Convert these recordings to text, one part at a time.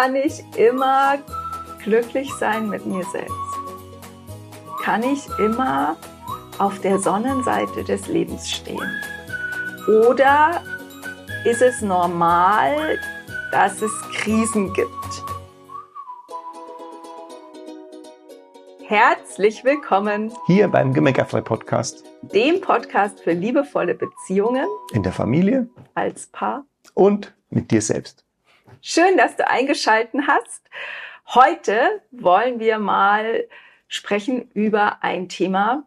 Kann ich immer glücklich sein mit mir selbst? Kann ich immer auf der Sonnenseite des Lebens stehen? Oder ist es normal, dass es Krisen gibt? Herzlich willkommen hier beim Gemeckerfrei Podcast, dem Podcast für liebevolle Beziehungen in der Familie, als Paar und mit dir selbst. Schön, dass du eingeschalten hast. Heute wollen wir mal sprechen über ein Thema,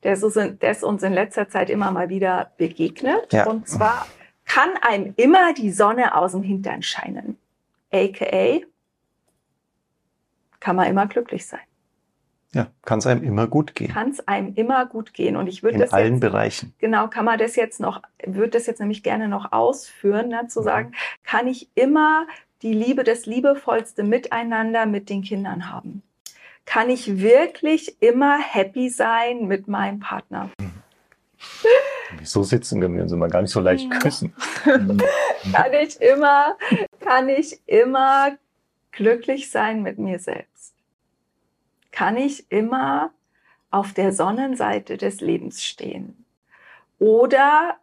das uns in letzter Zeit immer mal wieder begegnet. Ja. Und zwar kann einem immer die Sonne aus dem Hintern scheinen. AKA kann man immer glücklich sein. Ja, kann es einem immer gut gehen. Kann es einem immer gut gehen. Und ich würde In das allen jetzt, Bereichen. Genau, kann man das jetzt noch, würde das jetzt nämlich gerne noch ausführen, ne, zu mhm. sagen, kann ich immer die Liebe, das liebevollste Miteinander mit den Kindern haben? Kann ich wirklich immer happy sein mit meinem Partner? Mhm. So sitzen können wir uns immer gar nicht so leicht küssen. kann ich immer, kann ich immer glücklich sein mit mir selbst? Kann ich immer auf der Sonnenseite des Lebens stehen? Oder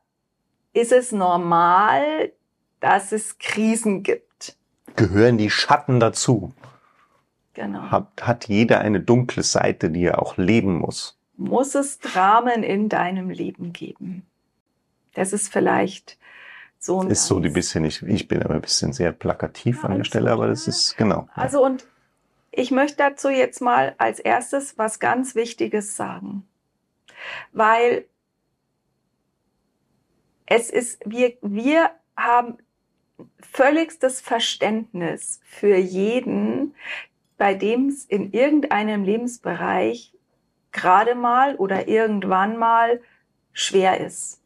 ist es normal, dass es Krisen gibt? Gehören die Schatten dazu? Genau. Hat, hat jeder eine dunkle Seite, die er auch leben muss? Muss es Dramen in deinem Leben geben? Das ist vielleicht so ein. Ist so die bisschen, ich, ich bin aber ein bisschen sehr plakativ ja, an der Stelle, aber das ist genau. Also und ich möchte dazu jetzt mal als erstes was ganz Wichtiges sagen, weil es ist, wir, wir haben völligstes Verständnis für jeden, bei dem es in irgendeinem Lebensbereich gerade mal oder irgendwann mal schwer ist.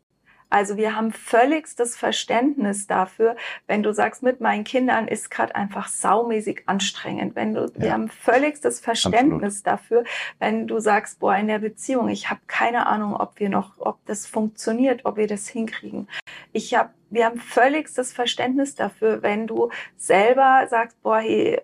Also wir haben völligstes Verständnis dafür, wenn du sagst, mit meinen Kindern ist gerade einfach saumäßig anstrengend. Wenn du, ja. wir haben völligstes Verständnis Absolut. dafür, wenn du sagst, boah, in der Beziehung, ich habe keine Ahnung, ob wir noch, ob das funktioniert, ob wir das hinkriegen. Ich habe, wir haben völligstes Verständnis dafür, wenn du selber sagst, boah, hey,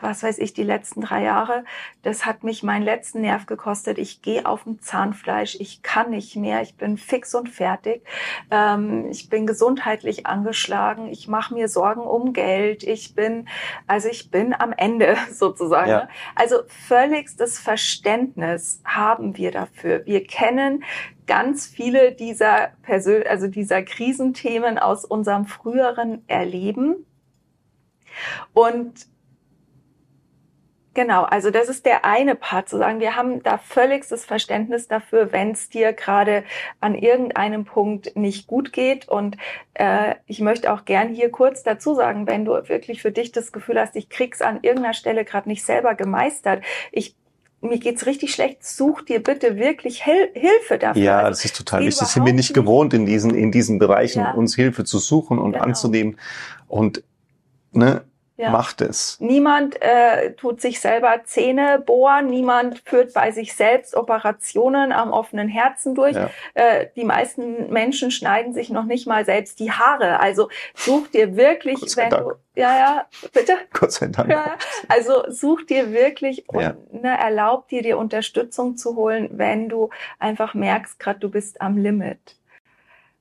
was weiß ich, die letzten drei Jahre, das hat mich meinen letzten Nerv gekostet. Ich gehe auf dem Zahnfleisch, ich kann nicht mehr, ich bin fix und fertig, ähm, ich bin gesundheitlich angeschlagen, ich mache mir Sorgen um Geld, ich bin, also ich bin am Ende sozusagen. Ja. Also völligstes Verständnis haben wir dafür. Wir kennen ganz viele dieser Persön also dieser Krisenthemen aus unserem früheren Erleben. Und Genau, also das ist der eine Part, zu sagen, wir haben da völligstes Verständnis dafür, wenn es dir gerade an irgendeinem Punkt nicht gut geht. Und äh, ich möchte auch gern hier kurz dazu sagen, wenn du wirklich für dich das Gefühl hast, ich krieg's an irgendeiner Stelle gerade nicht selber gemeistert, ich mir geht's richtig schlecht, such dir bitte wirklich Hil Hilfe dafür. Ja, also, das ist total wichtig. Das sind wir nicht gewohnt, in diesen, in diesen Bereichen ja. uns Hilfe zu suchen und genau. anzunehmen. Und ne, ja. macht es. Niemand äh, tut sich selber Zähne bohren, niemand führt bei sich selbst Operationen am offenen Herzen durch. Ja. Äh, die meisten Menschen schneiden sich noch nicht mal selbst die Haare. Also such dir wirklich, wenn Dank. du ja, ja, bitte. Gott sei Dank. Ja, also such dir wirklich und ja. ne, erlaub dir, dir Unterstützung zu holen, wenn du einfach merkst, gerade du bist am Limit.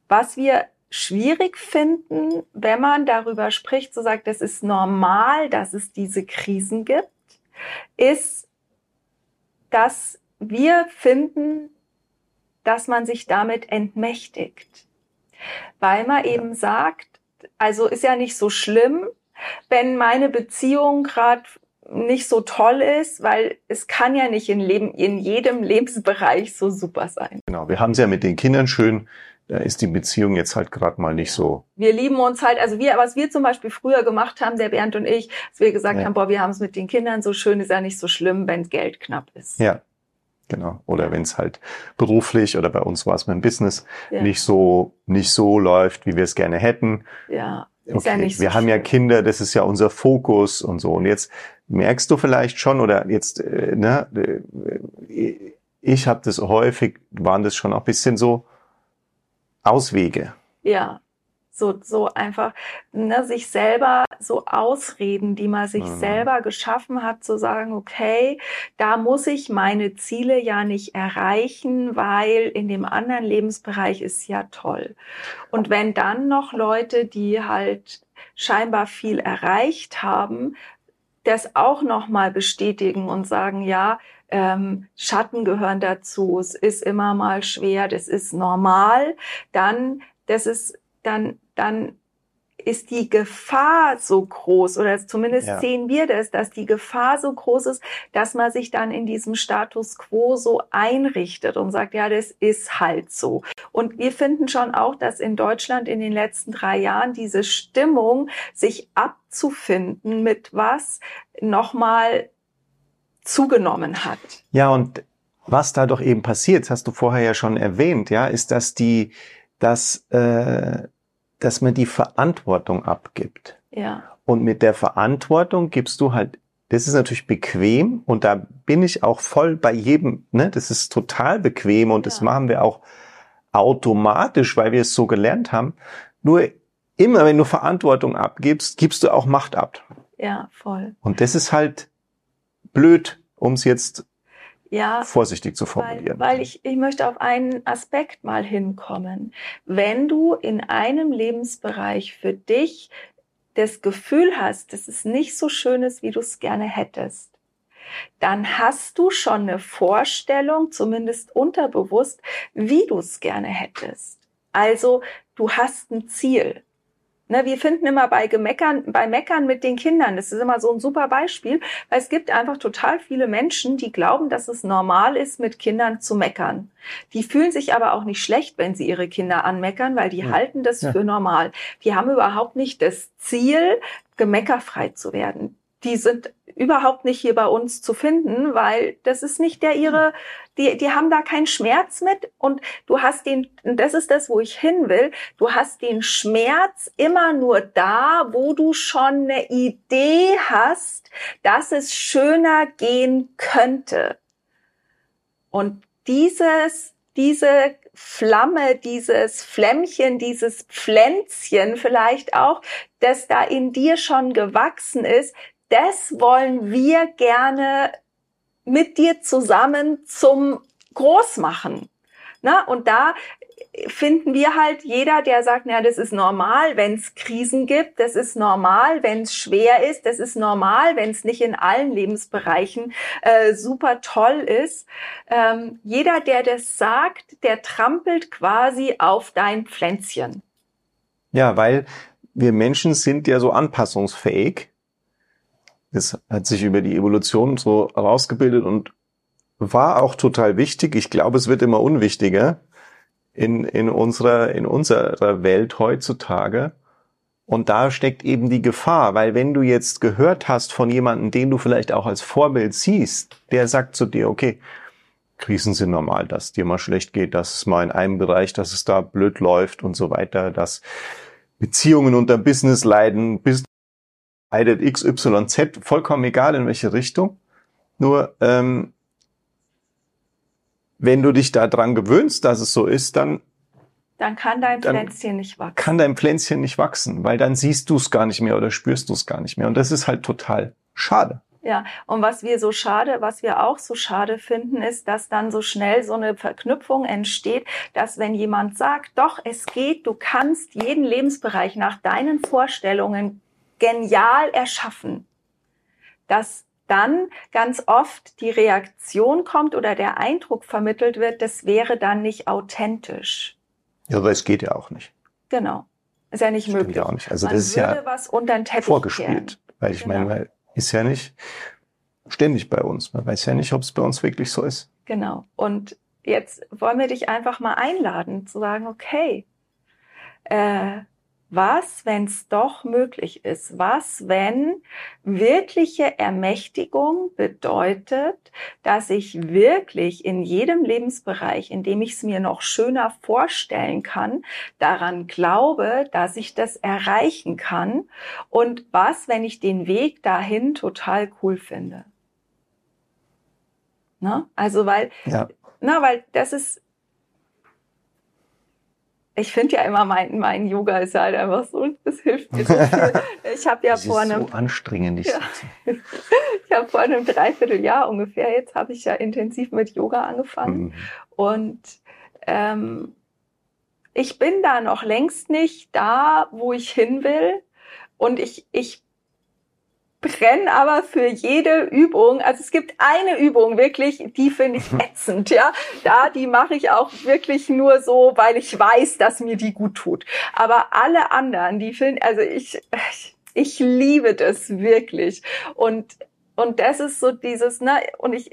Was wir schwierig finden, wenn man darüber spricht, so sagt, es ist normal, dass es diese Krisen gibt, ist, dass wir finden, dass man sich damit entmächtigt. Weil man eben sagt, also ist ja nicht so schlimm, wenn meine Beziehung gerade nicht so toll ist, weil es kann ja nicht in, Leben, in jedem Lebensbereich so super sein. Genau, wir haben es ja mit den Kindern schön da ist die Beziehung jetzt halt gerade mal nicht so. Wir lieben uns halt, also wir, was wir zum Beispiel früher gemacht haben, der Bernd und ich, dass wir gesagt ja. haben, boah, wir haben es mit den Kindern so schön, ist ja nicht so schlimm, wenn Geld knapp ist. Ja, genau. Oder wenn es halt beruflich oder bei uns war es mit dem Business ja. nicht so nicht so läuft, wie wir es gerne hätten. Ja. Ist okay. ja nicht so wir schlimm. haben ja Kinder, das ist ja unser Fokus und so. Und jetzt merkst du vielleicht schon oder jetzt, äh, ne, äh, ich habe das häufig, waren das schon auch bisschen so Auswege. Ja. So, so einfach ne, sich selber so ausreden, die man sich mhm. selber geschaffen hat, zu sagen, okay, da muss ich meine Ziele ja nicht erreichen, weil in dem anderen Lebensbereich ist ja toll. Und wenn dann noch Leute, die halt scheinbar viel erreicht haben, das auch nochmal bestätigen und sagen, ja, ähm, Schatten gehören dazu, es ist immer mal schwer, das ist normal, dann, das ist, dann, dann ist die Gefahr so groß, oder zumindest ja. sehen wir das, dass die Gefahr so groß ist, dass man sich dann in diesem Status quo so einrichtet und sagt, ja, das ist halt so. Und wir finden schon auch, dass in Deutschland in den letzten drei Jahren diese Stimmung, sich abzufinden mit was, nochmal zugenommen hat. Ja, und was da doch eben passiert, hast du vorher ja schon erwähnt, ja, ist, dass die, dass, äh, dass man die Verantwortung abgibt. Ja. Und mit der Verantwortung gibst du halt, das ist natürlich bequem und da bin ich auch voll bei jedem, ne, das ist total bequem und ja. das machen wir auch automatisch, weil wir es so gelernt haben. Nur immer, wenn du Verantwortung abgibst, gibst du auch Macht ab. Ja, voll. Und das ist halt, blöd, um es jetzt ja, vorsichtig zu formulieren. Weil, weil ich, ich möchte auf einen Aspekt mal hinkommen. Wenn du in einem Lebensbereich für dich das Gefühl hast, dass es nicht so schön ist, wie du es gerne hättest, dann hast du schon eine Vorstellung, zumindest unterbewusst, wie du es gerne hättest. Also du hast ein Ziel. Ne, wir finden immer bei Gemeckern, bei Meckern mit den Kindern, das ist immer so ein super Beispiel, weil es gibt einfach total viele Menschen, die glauben, dass es normal ist, mit Kindern zu meckern. Die fühlen sich aber auch nicht schlecht, wenn sie ihre Kinder anmeckern, weil die ja. halten das ja. für normal. Die haben überhaupt nicht das Ziel, gemeckerfrei zu werden die sind überhaupt nicht hier bei uns zu finden, weil das ist nicht der ihre, die, die haben da keinen Schmerz mit und du hast den, das ist das, wo ich hin will, du hast den Schmerz immer nur da, wo du schon eine Idee hast, dass es schöner gehen könnte. Und dieses, diese Flamme, dieses Flämmchen, dieses Pflänzchen vielleicht auch, das da in dir schon gewachsen ist, das wollen wir gerne mit dir zusammen zum Großmachen. Na, und da finden wir halt jeder, der sagt, na, das ist normal, wenn es Krisen gibt, das ist normal, wenn es schwer ist, das ist normal, wenn es nicht in allen Lebensbereichen äh, super toll ist. Ähm, jeder, der das sagt, der trampelt quasi auf dein Pflänzchen. Ja, weil wir Menschen sind ja so anpassungsfähig das hat sich über die Evolution so herausgebildet und war auch total wichtig. Ich glaube, es wird immer unwichtiger in, in unserer, in unserer Welt heutzutage. Und da steckt eben die Gefahr, weil wenn du jetzt gehört hast von jemandem, den du vielleicht auch als Vorbild siehst, der sagt zu dir, okay, Krisen sind normal, dass dir mal schlecht geht, dass es mal in einem Bereich, dass es da blöd läuft und so weiter, dass Beziehungen unter Business leiden, bis leidet XYZ, vollkommen egal in welche Richtung. Nur ähm, wenn du dich daran gewöhnst, dass es so ist, dann dann kann dein Pflänzchen nicht wachsen. Kann dein Pflänzchen nicht wachsen, weil dann siehst du es gar nicht mehr oder spürst du es gar nicht mehr. Und das ist halt total schade. Ja, und was wir so schade, was wir auch so schade finden, ist, dass dann so schnell so eine Verknüpfung entsteht, dass wenn jemand sagt, doch, es geht, du kannst jeden Lebensbereich nach deinen Vorstellungen genial erschaffen, dass dann ganz oft die Reaktion kommt oder der Eindruck vermittelt wird, das wäre dann nicht authentisch. Ja, aber es geht ja auch nicht. Genau. Ist ja nicht Stimmt möglich. Ja auch nicht. Also Man das ist ja was unter den Teppich vorgespielt. Kehren. Weil ich genau. meine, ist ja nicht ständig bei uns. Man weiß ja nicht, ob es bei uns wirklich so ist. Genau. Und jetzt wollen wir dich einfach mal einladen, zu sagen, okay, äh, was, wenn es doch möglich ist? Was, wenn wirkliche Ermächtigung bedeutet, dass ich wirklich in jedem Lebensbereich, in dem ich es mir noch schöner vorstellen kann, daran glaube, dass ich das erreichen kann? Und was, wenn ich den Weg dahin total cool finde? Ne? Also weil, ja. na, weil das ist ich finde ja immer, mein, mein Yoga ist halt einfach so, das hilft mir so viel. Ich habe ja das vor ist einem, so anstrengend. Ja. ich habe vor einem Dreivierteljahr ungefähr, jetzt habe ich ja intensiv mit Yoga angefangen. Mhm. Und ähm, ich bin da noch längst nicht da, wo ich hin will. Und ich, ich brenne aber für jede Übung. Also es gibt eine Übung wirklich, die finde ich ätzend, ja. Da, die mache ich auch wirklich nur so, weil ich weiß, dass mir die gut tut. Aber alle anderen, die finden, also ich, ich liebe das wirklich. Und, und das ist so dieses, ne, und ich,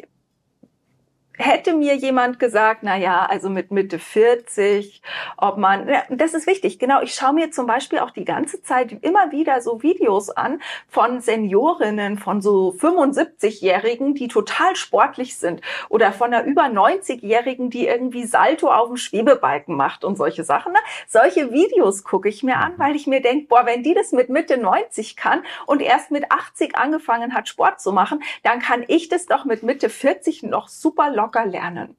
hätte mir jemand gesagt, na ja, also mit Mitte 40, ob man, ja, das ist wichtig, genau. Ich schaue mir zum Beispiel auch die ganze Zeit immer wieder so Videos an von Seniorinnen, von so 75-Jährigen, die total sportlich sind oder von einer über 90-Jährigen, die irgendwie Salto auf dem Schwebebalken macht und solche Sachen. Ne? Solche Videos gucke ich mir an, weil ich mir denke, boah, wenn die das mit Mitte 90 kann und erst mit 80 angefangen hat, Sport zu machen, dann kann ich das doch mit Mitte 40 noch super locker locker lernen.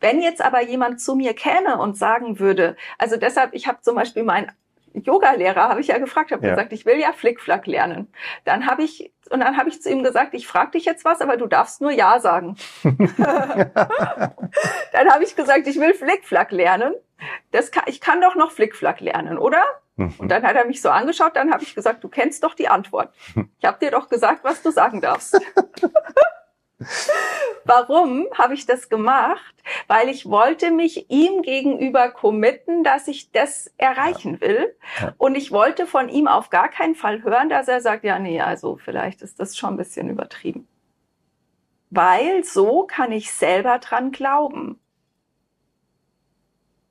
Wenn jetzt aber jemand zu mir käme und sagen würde, also deshalb, ich habe zum Beispiel meinen Yoga-Lehrer, habe ich ja gefragt, habe Ja. gesagt, ich will ja Flickflack lernen. Dann habe ich und dann habe ich zu ihm gesagt, ich frage dich jetzt was, aber du darfst nur ja sagen. dann habe ich gesagt, ich will Flickflack lernen. Das kann, ich kann doch noch Flickflack lernen, oder? Und dann hat er mich so angeschaut, dann habe ich gesagt, du kennst doch die Antwort. Ich habe dir doch gesagt, was du sagen darfst. Warum habe ich das gemacht? Weil ich wollte mich ihm gegenüber committen, dass ich das erreichen will. Und ich wollte von ihm auf gar keinen Fall hören, dass er sagt, ja, nee, also vielleicht ist das schon ein bisschen übertrieben. Weil so kann ich selber dran glauben.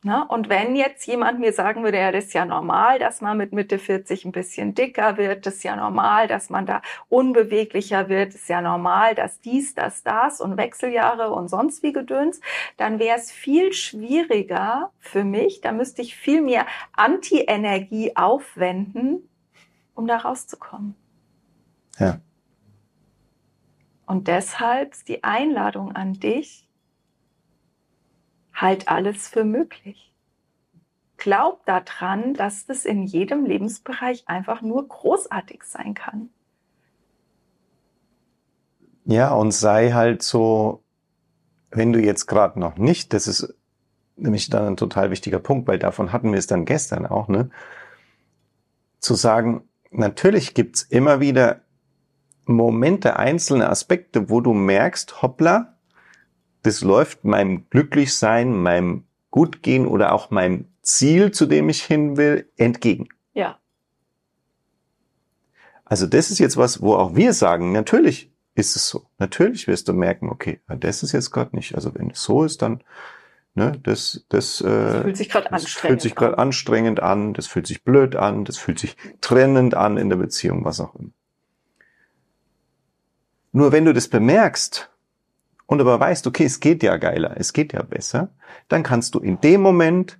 Ne? Und wenn jetzt jemand mir sagen würde, ja, das ist ja normal, dass man mit Mitte 40 ein bisschen dicker wird, das ist ja normal, dass man da unbeweglicher wird, das ist ja normal, dass dies, das, das und Wechseljahre und sonst wie Gedöns, dann wäre es viel schwieriger für mich, da müsste ich viel mehr Anti-Energie aufwenden, um da rauszukommen. Ja. Und deshalb ist die Einladung an dich, halt alles für möglich. Glaub daran, dass das in jedem Lebensbereich einfach nur großartig sein kann. Ja, und sei halt so, wenn du jetzt gerade noch nicht, das ist nämlich dann ein total wichtiger Punkt, weil davon hatten wir es dann gestern auch, ne? Zu sagen, natürlich gibt's immer wieder Momente, einzelne Aspekte, wo du merkst, hoppla, das läuft meinem Glücklichsein, meinem Gutgehen oder auch meinem Ziel, zu dem ich hin will, entgegen. Ja, Also das ist jetzt was, wo auch wir sagen, natürlich ist es so. Natürlich wirst du merken, okay, das ist jetzt gerade nicht. Also wenn es so ist, dann, ne, das, das, äh, das fühlt sich gerade anstrengend fühlt sich an. anstrengend an, das fühlt sich blöd an, das fühlt sich trennend an in der Beziehung, was auch immer. Nur wenn du das bemerkst und aber weißt, okay, es geht ja geiler, es geht ja besser, dann kannst du in dem Moment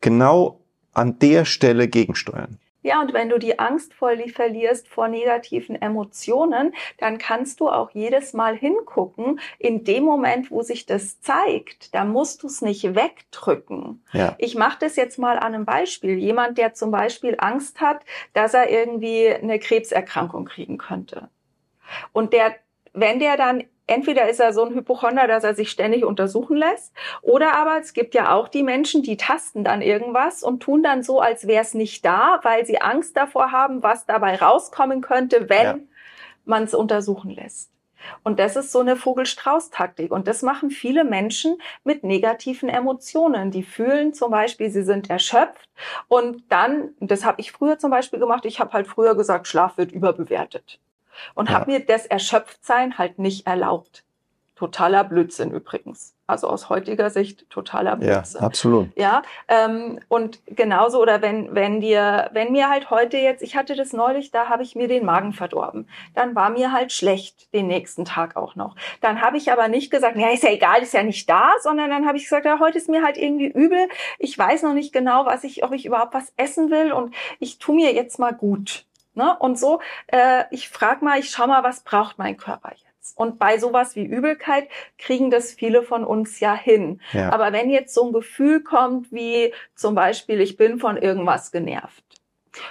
genau an der Stelle gegensteuern. Ja, und wenn du die Angst voll verlierst vor negativen Emotionen, dann kannst du auch jedes Mal hingucken, in dem Moment, wo sich das zeigt, da musst du es nicht wegdrücken. Ja, Ich mache das jetzt mal an einem Beispiel. Jemand, der zum Beispiel Angst hat, dass er irgendwie eine Krebserkrankung kriegen könnte. Und der, wenn der dann, entweder ist er so ein Hypochonder, dass er sich ständig untersuchen lässt, oder aber es gibt ja auch die Menschen, die tasten dann irgendwas und tun dann so, als wäre es nicht da, weil sie Angst davor haben, was dabei rauskommen könnte, wenn Ja. man es untersuchen lässt. Und das ist so eine Vogel-Strauß-Taktik. Und das machen viele Menschen mit negativen Emotionen. Die fühlen zum Beispiel, sie sind erschöpft. Und dann, das habe ich früher zum Beispiel gemacht, ich habe halt früher gesagt, Schlaf wird überbewertet. Und Ja. habe mir das Erschöpftsein halt nicht erlaubt. Totaler Blödsinn übrigens. Also aus heutiger Sicht totaler ja, Blödsinn. absolut. Ja, ähm, und genauso oder wenn wenn dir wenn mir halt heute jetzt, ich hatte das neulich, da habe ich mir den Magen verdorben, dann war mir halt schlecht den nächsten Tag auch noch. Dann habe ich aber nicht gesagt, ja ist ja egal, ist ja nicht da, sondern dann habe ich gesagt, ja heute ist mir halt irgendwie übel, ich weiß noch nicht genau, was ich, ob ich überhaupt was essen will und ich tu mir jetzt mal gut. Ne? Und so, äh, ich frage mal, ich schau mal, was braucht mein Körper jetzt? Und bei sowas wie Übelkeit kriegen das viele von uns ja hin. Ja. Aber wenn jetzt so ein Gefühl kommt wie zum Beispiel, ich bin von irgendwas genervt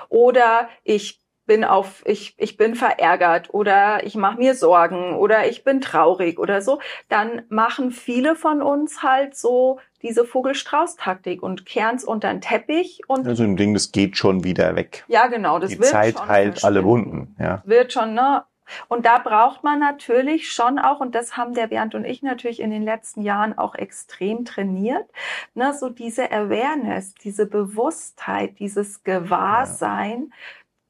oder ich bin auf, ich, ich bin verärgert oder ich mache mir Sorgen oder ich bin traurig oder so, dann machen viele von uns halt so diese Vogelstrauß-Taktik und kehren's unter den Teppich und. Also ein Ding, das geht schon wieder weg. Ja, genau, das Die wird Zeit schon heilt alle Wunden, ja. Wird schon, ne? Und da braucht man natürlich schon auch, und das haben der Bernd und ich natürlich in den letzten Jahren auch extrem trainiert, ne, so diese Awareness, diese Bewusstheit, dieses Gewahrsein, ja.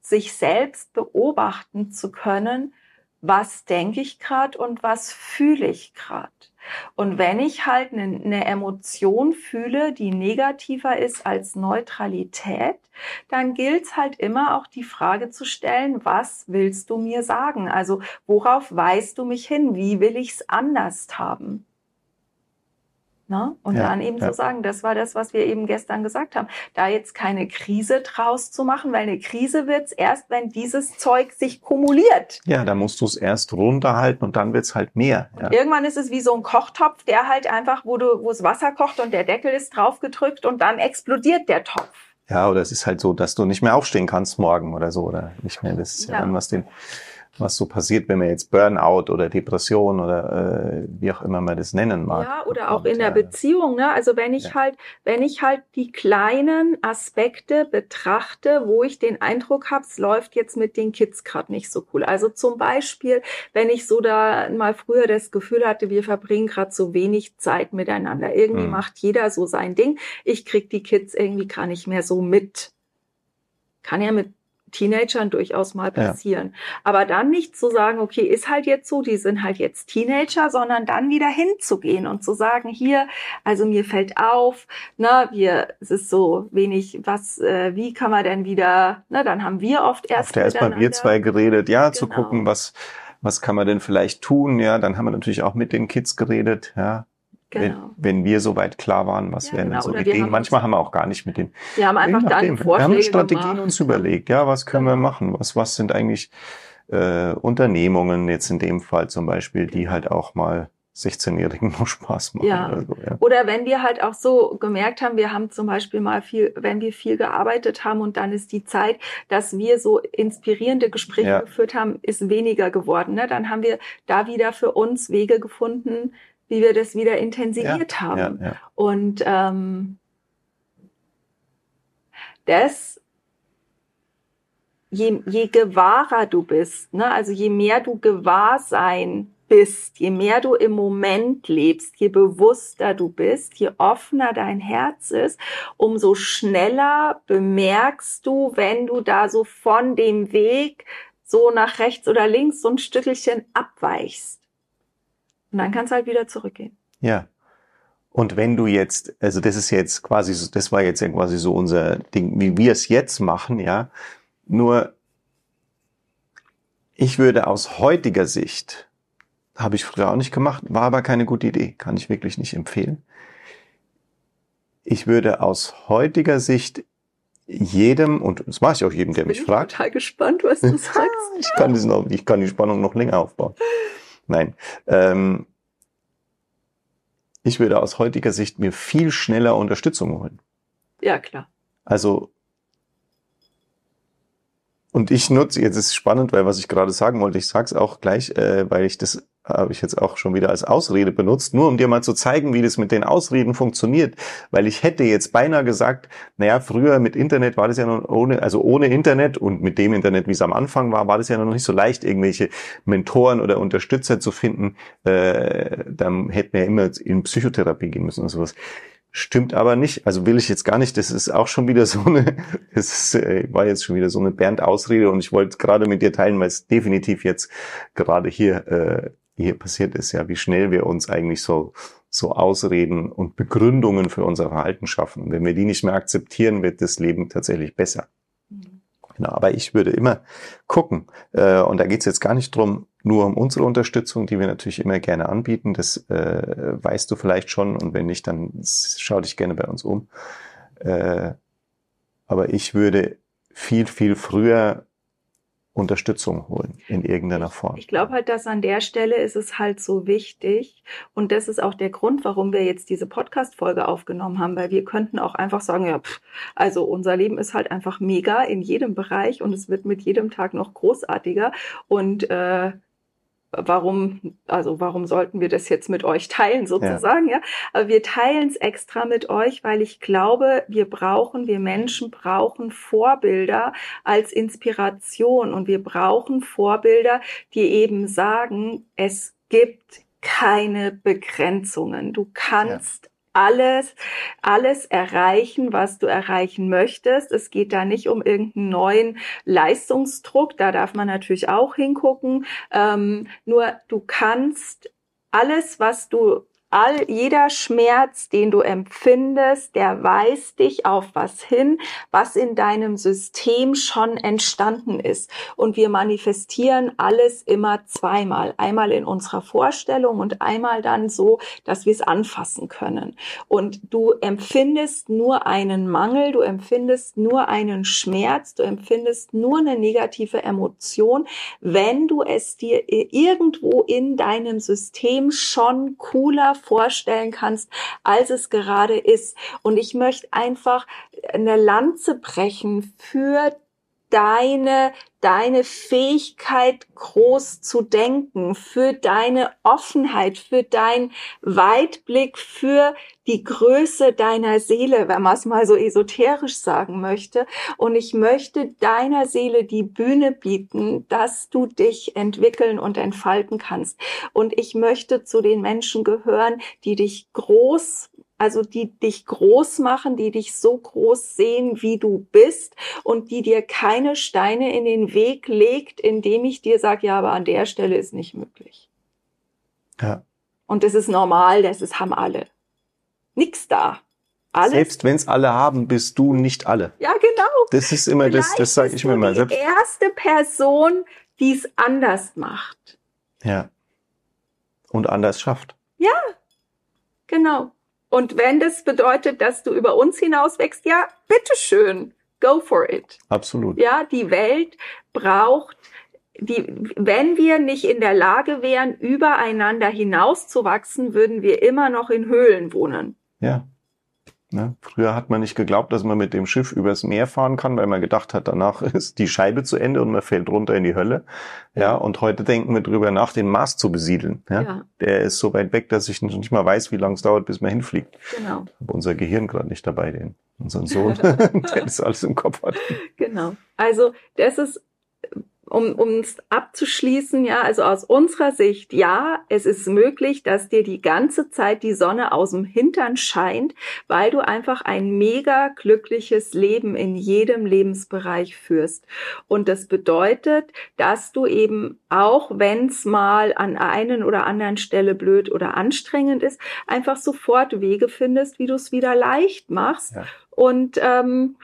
Sich selbst beobachten zu können, was denke ich gerade und was fühle ich gerade. Und wenn ich halt eine, eine Emotion fühle, die negativer ist als Neutralität, dann gilt es halt immer auch die Frage zu stellen, was willst du mir sagen? Also worauf weist du mich hin? Wie will ich es anders haben? Ne? Und ja, dann eben ja. zu sagen, das war das, was wir eben gestern gesagt haben. Da jetzt keine Krise draus zu machen, weil eine Krise wird's erst, wenn dieses Zeug sich kumuliert. Ja, da musst du es erst runterhalten und dann wird's halt mehr. Ja. Irgendwann ist es wie so ein Kochtopf, der halt einfach, wo du, wo es Wasser kocht und der Deckel ist draufgedrückt und dann explodiert der Topf. Ja, oder es ist halt so, dass du nicht mehr aufstehen kannst morgen oder so, oder nicht mehr. Das ist ja, dann, was den was so passiert, wenn man jetzt Burnout oder Depression oder äh, wie auch immer man das nennen mag. Ja, oder auch in der Beziehung. Ne? Also wenn ich ja. halt, wenn ich halt die kleinen Aspekte betrachte, wo ich den Eindruck habe, es läuft jetzt mit den Kids gerade nicht so cool. Also zum Beispiel, wenn ich so da mal früher das Gefühl hatte, wir verbringen gerade so wenig Zeit miteinander. Irgendwie hm. macht jeder so sein Ding. Ich krieg die Kids irgendwie gar nicht mehr so mit. Kann ja mit Teenagern durchaus mal passieren. Ja. Aber dann nicht zu sagen, okay, ist halt jetzt so, die sind halt jetzt Teenager, sondern dann wieder hinzugehen und zu sagen, hier, also mir fällt auf, ne, wir, es ist so wenig, was, äh, wie kann man denn wieder, ne, dann haben wir oft erst. Oft erstmal wir zwei geredet, ja, genau. zu gucken, was, was kann man denn vielleicht tun, ja, dann haben wir natürlich auch mit den Kids geredet, ja, Genau. Wenn, wenn wir soweit klar waren, was ja, wären genau. so Ideen. Haben Manchmal haben wir auch gar nicht mit den. Wir haben einfach dann Vorschläge Wir haben Strategien gemacht. uns überlegt. Ja, was können genau. wir machen? Was, was sind eigentlich äh, Unternehmungen jetzt in dem Fall zum Beispiel, die halt auch mal 16-Jährigen noch Spaß machen. Ja. Oder, so, ja. oder wenn wir halt auch so gemerkt haben, wir haben zum Beispiel mal viel, wenn wir viel gearbeitet haben und dann ist die Zeit, dass wir so inspirierende Gespräche ja. geführt haben, ist weniger geworden. Ne? Dann haben wir da wieder für uns Wege gefunden, wie wir das wieder intensiviert ja, haben. Ja, ja. Und ähm, das, je, je gewahrer du bist, ne, also je mehr du Gewahrsein bist, je mehr du im Moment lebst, je bewusster du bist, je offener dein Herz ist, umso schneller bemerkst du, wenn du da so von dem Weg so nach rechts oder links so ein Stückchen abweichst. Und dann kannst du halt wieder zurückgehen. Ja. Und wenn du jetzt, also das ist jetzt quasi, das war jetzt ja quasi so unser Ding, wie wir es jetzt machen, ja. Nur, ich würde aus heutiger Sicht, habe ich früher auch nicht gemacht, war aber keine gute Idee, kann ich wirklich nicht empfehlen. Ich würde aus heutiger Sicht jedem, und das mache ich auch jedem, der mich bin fragt. Ich bin total gespannt, was du sagst. ich kann das noch, ich kann die Spannung noch länger aufbauen. Nein. Ähm, ich würde aus heutiger Sicht mir viel schneller Unterstützung holen. Ja, klar. Also, und ich nutze, jetzt ist es spannend, weil was ich gerade sagen wollte, ich sage es auch gleich, äh, weil ich das habe ich jetzt auch schon wieder als Ausrede benutzt, nur um dir mal zu zeigen, wie das mit den Ausreden funktioniert. Weil ich hätte jetzt beinahe gesagt, naja, früher mit Internet war das ja noch ohne, also ohne Internet und mit dem Internet, wie es am Anfang war, war das ja noch nicht so leicht, irgendwelche Mentoren oder Unterstützer zu finden. Äh, dann hätten wir immer in Psychotherapie gehen müssen und sowas. Stimmt aber nicht. Also will ich jetzt gar nicht. Das ist auch schon wieder so eine, das ist, äh, war jetzt schon wieder so eine Bernd-Ausrede und ich wollte gerade mit dir teilen, weil es definitiv jetzt gerade hier äh, hier passiert ist, ja, wie schnell wir uns eigentlich so, so Ausreden und Begründungen für unser Verhalten schaffen. Und wenn wir die nicht mehr akzeptieren, wird das Leben tatsächlich besser. Mhm. Genau, aber ich würde immer gucken, äh, und da geht es jetzt gar nicht drum, nur um unsere Unterstützung, die wir natürlich immer gerne anbieten. Das äh, weißt du vielleicht schon, und wenn nicht, dann schau dich gerne bei uns um. Äh, aber ich würde viel, viel früher Unterstützung holen in irgendeiner Form. Ich glaube halt, dass an der Stelle ist es halt so wichtig und das ist auch der Grund, warum wir jetzt diese Podcast-Folge aufgenommen haben, weil wir könnten auch einfach sagen, ja, pff, also unser Leben ist halt einfach mega in jedem Bereich und es wird mit jedem Tag noch großartiger und äh, warum, also warum sollten wir das jetzt mit euch teilen sozusagen, ja? ja? Aber wir teilen es extra mit euch, weil ich glaube, wir brauchen, wir Menschen brauchen Vorbilder als Inspiration und wir brauchen Vorbilder, die eben sagen, es gibt keine Begrenzungen. Du kannst ja alles, alles erreichen, was du erreichen möchtest. Es geht da nicht um irgendeinen neuen Leistungsdruck. Da darf man natürlich auch hingucken. Ähm, nur du kannst alles, was du all, jeder Schmerz, den du empfindest, der weist dich auf was hin, was in deinem System schon entstanden ist. Und wir manifestieren alles immer zweimal. Einmal in unserer Vorstellung und einmal dann so, dass wir es anfassen können. Und du empfindest nur einen Mangel, du empfindest nur einen Schmerz, du empfindest nur eine negative Emotion, wenn du es dir irgendwo in deinem System schon cooler vorstellen kannst, als es gerade ist. Und ich möchte einfach eine Lanze brechen für deine, deine Fähigkeit groß zu denken, für deine Offenheit, für dein Weitblick, für die Größe deiner Seele, wenn man es mal so esoterisch sagen möchte. Und ich möchte deiner Seele die Bühne bieten, dass du dich entwickeln und entfalten kannst. Und ich möchte zu den Menschen gehören, die dich groß also die dich groß machen, die dich so groß sehen, wie du bist und die dir keine Steine in den Weg legt, indem ich dir sage, ja, aber an der Stelle ist nicht möglich. Ja. Und das ist normal, das ist, haben alle. Nix da. Alles. Selbst wenn es alle haben, bist du nicht alle. Ja, genau. Das ist immer Vielleicht das, das sage ich mir mal. Die erste Person, die es anders macht. Ja. Und anders schafft. Ja, genau. Und wenn das bedeutet, dass du über uns hinaus wächst, ja, bitteschön, go for it. Absolut. Ja, die Welt braucht die, wenn wir nicht in der Lage wären, übereinander hinauszuwachsen, würden wir immer noch in Höhlen wohnen. Ja. Ne? Früher hat man nicht geglaubt, dass man mit dem Schiff übers Meer fahren kann, weil man gedacht hat, danach ist die Scheibe zu Ende und man fällt runter in die Hölle. Ja, und heute denken wir drüber nach, den Mars zu besiedeln. Ja? ja. Der ist so weit weg, dass ich nicht mal weiß, wie lange es dauert, bis man hinfliegt. Genau. Aber unser Gehirn gerade nicht dabei, den unseren Sohn, der das alles im Kopf hat. Genau. Also das ist um uns abzuschließen, ja, also aus unserer Sicht, ja, es ist möglich, dass dir die ganze Zeit die Sonne aus dem Hintern scheint, weil du einfach ein mega glückliches Leben in jedem Lebensbereich führst. Und das bedeutet, dass du eben auch wenn es mal an einen oder anderen Stelle blöd oder anstrengend ist, einfach sofort Wege findest, wie du es wieder leicht machst. Ja. Und ähm,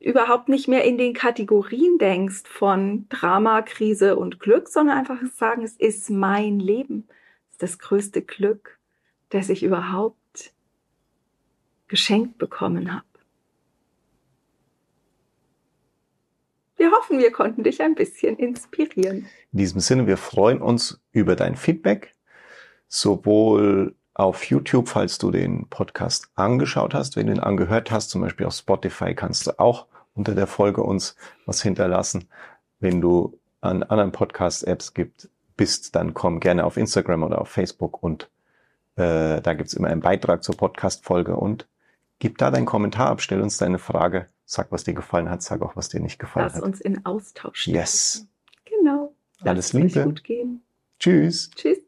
überhaupt nicht mehr in den Kategorien denkst von Drama, Krise und Glück, sondern einfach sagen, es ist mein Leben. Es ist das größte Glück, das ich überhaupt geschenkt bekommen habe. Wir hoffen, wir konnten dich ein bisschen inspirieren. In diesem Sinne, wir freuen uns über dein Feedback, sowohl auf YouTube, falls du den Podcast angeschaut hast. Wenn du ihn angehört hast, zum Beispiel auf Spotify, kannst du auch unter der Folge uns was hinterlassen. Wenn du an anderen Podcast-Apps gibt, bist, dann komm gerne auf Instagram oder auf Facebook und äh, da gibt's immer einen Beitrag zur Podcast-Folge und gib da deinen Kommentar ab, stell uns deine Frage, sag, was dir gefallen hat, sag auch, was dir nicht gefallen Lass hat. Lass uns in Austausch. Yes. Genau. Alles Liebe. Gut gehen. Tschüss. Tschüss.